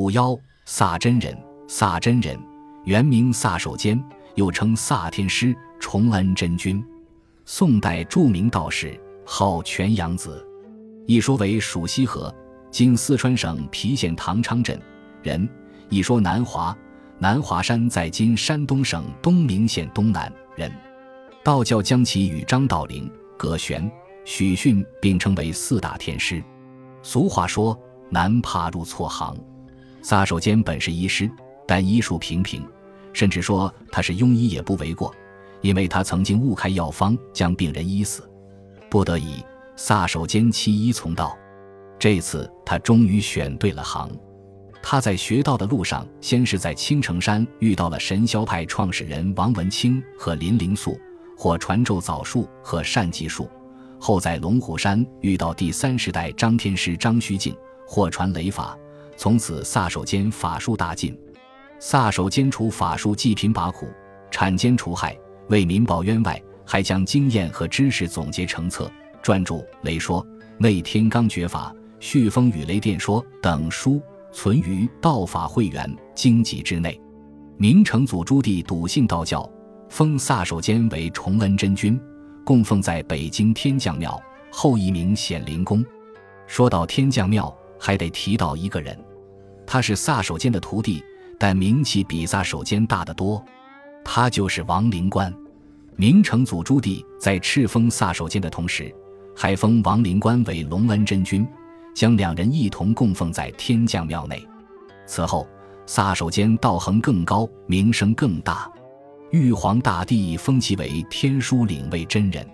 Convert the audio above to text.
五妖萨真人，萨真人原名萨守坚，又称萨天师、崇恩真君，宋代著名道士，号全阳子。一说为蜀西河，今四川省郫县唐昌镇人；一说南华，南华山在今山东省东明县东南人。道教将其与张道陵、葛玄、许逊并称为四大天师。俗话说：“男怕入错行。”撒手间本是医师，但医术平平，甚至说他是庸医也不为过，因为他曾经误开药方，将病人医死。不得已，撒手间弃医从道。这次他终于选对了行。他在学道的路上，先是在青城山遇到了神霄派创始人王文清和林灵素。或传咒枣术和善济术，后在龙虎山遇到第三世代张天师张虚静，或传雷法，从此撒手间法术大进。撒手间除法术济贫拔苦、铲奸除害、为民报冤外，还将经验和知识总结成册，撰著《雷说》《内天罡诀法》《续风与雷电说》等书，存于道法会员经籍之内。明成祖朱棣笃信道教。封萨守坚为崇恩真君，供奉在北京天将庙，后一名显灵宫。说到天将庙，还得提到一个人，他是萨守坚的徒弟，但名气比萨守坚大得多。他就是王灵官。明成祖朱棣在敕封萨守坚的同时，还封王灵官为隆恩真君，将两人一同供奉在天将庙内。此后，萨守坚道行更高，名声更大。玉皇大帝封其为天书领位真人。